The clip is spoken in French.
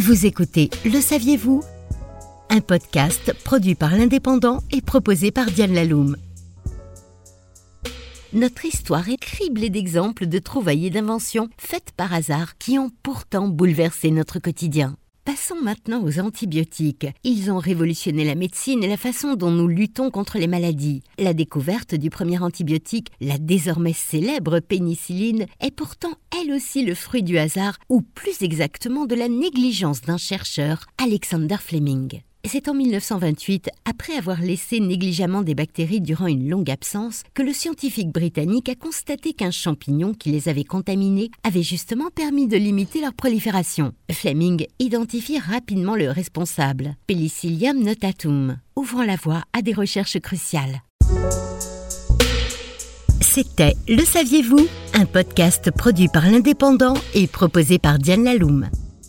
Vous écoutez Le saviez-vous? Un podcast produit par l'Indépendant et proposé par Diane Laloum. Notre histoire est criblée d'exemples de trouvailles et d'inventions faites par hasard qui ont pourtant bouleversé notre quotidien. Passons maintenant aux antibiotiques. Ils ont révolutionné la médecine et la façon dont nous luttons contre les maladies. La découverte du premier antibiotique, la désormais célèbre pénicilline, est pourtant elle aussi le fruit du hasard, ou plus exactement de la négligence d'un chercheur, Alexander Fleming. C'est en 1928, après avoir laissé négligemment des bactéries durant une longue absence, que le scientifique britannique a constaté qu'un champignon qui les avait contaminés avait justement permis de limiter leur prolifération. Fleming identifie rapidement le responsable, Penicillium notatum, ouvrant la voie à des recherches cruciales. C'était Le Saviez-vous? Un podcast produit par l'Indépendant et proposé par Diane Laloum.